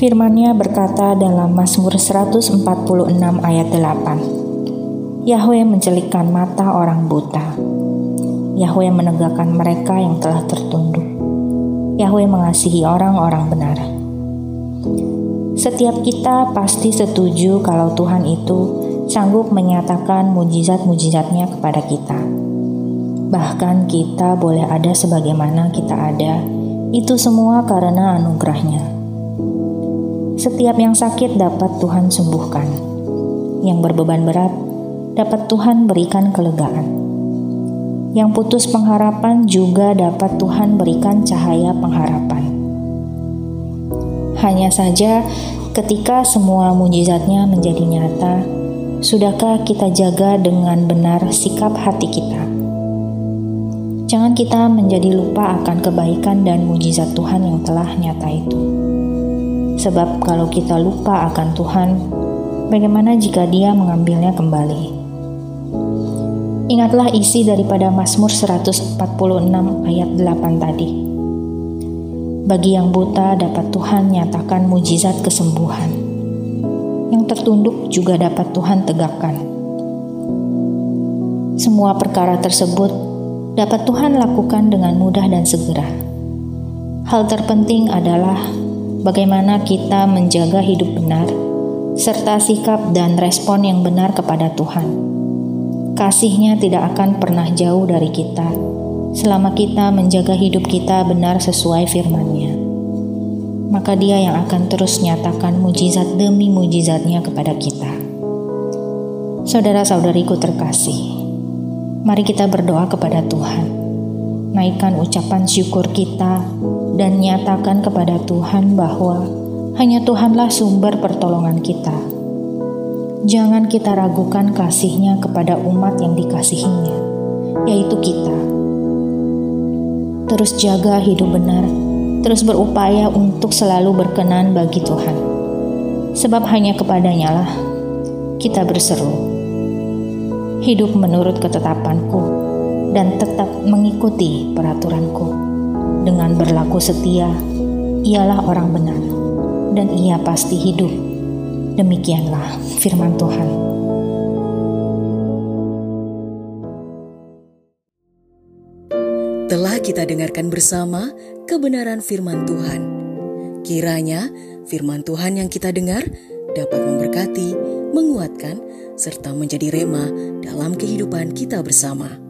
Firman-Nya berkata dalam Mazmur 146 ayat 8. Yahweh mencelikkan mata orang buta. Yahweh menegakkan mereka yang telah tertunduk. Yahweh mengasihi orang-orang benar. Setiap kita pasti setuju kalau Tuhan itu sanggup menyatakan mujizat-mujizatnya kepada kita. Bahkan kita boleh ada sebagaimana kita ada, itu semua karena anugerahnya. Setiap yang sakit dapat Tuhan sembuhkan. Yang berbeban berat dapat Tuhan berikan kelegaan. Yang putus pengharapan juga dapat Tuhan berikan cahaya pengharapan. Hanya saja ketika semua mujizatnya menjadi nyata, sudahkah kita jaga dengan benar sikap hati kita? Jangan kita menjadi lupa akan kebaikan dan mujizat Tuhan yang telah nyata itu. Sebab kalau kita lupa akan Tuhan, bagaimana jika Dia mengambilnya kembali? Ingatlah isi daripada Mazmur 146 ayat 8 tadi. Bagi yang buta dapat Tuhan nyatakan mujizat kesembuhan. Yang tertunduk juga dapat Tuhan tegakkan. Semua perkara tersebut dapat Tuhan lakukan dengan mudah dan segera. Hal terpenting adalah bagaimana kita menjaga hidup benar, serta sikap dan respon yang benar kepada Tuhan. Kasihnya tidak akan pernah jauh dari kita, selama kita menjaga hidup kita benar sesuai firman-Nya. Maka dia yang akan terus nyatakan mujizat demi mujizatnya kepada kita. Saudara-saudariku terkasih, mari kita berdoa kepada Tuhan naikkan ucapan syukur kita, dan nyatakan kepada Tuhan bahwa hanya Tuhanlah sumber pertolongan kita. Jangan kita ragukan kasihnya kepada umat yang dikasihinya, yaitu kita. Terus jaga hidup benar, terus berupaya untuk selalu berkenan bagi Tuhan. Sebab hanya kepadanya lah kita berseru. Hidup menurut ketetapanku, dan tetap mengikuti peraturanku. Dengan berlaku setia, ialah orang benar, dan ia pasti hidup. Demikianlah firman Tuhan. Telah kita dengarkan bersama kebenaran firman Tuhan. Kiranya firman Tuhan yang kita dengar dapat memberkati, menguatkan, serta menjadi rema dalam kehidupan kita bersama.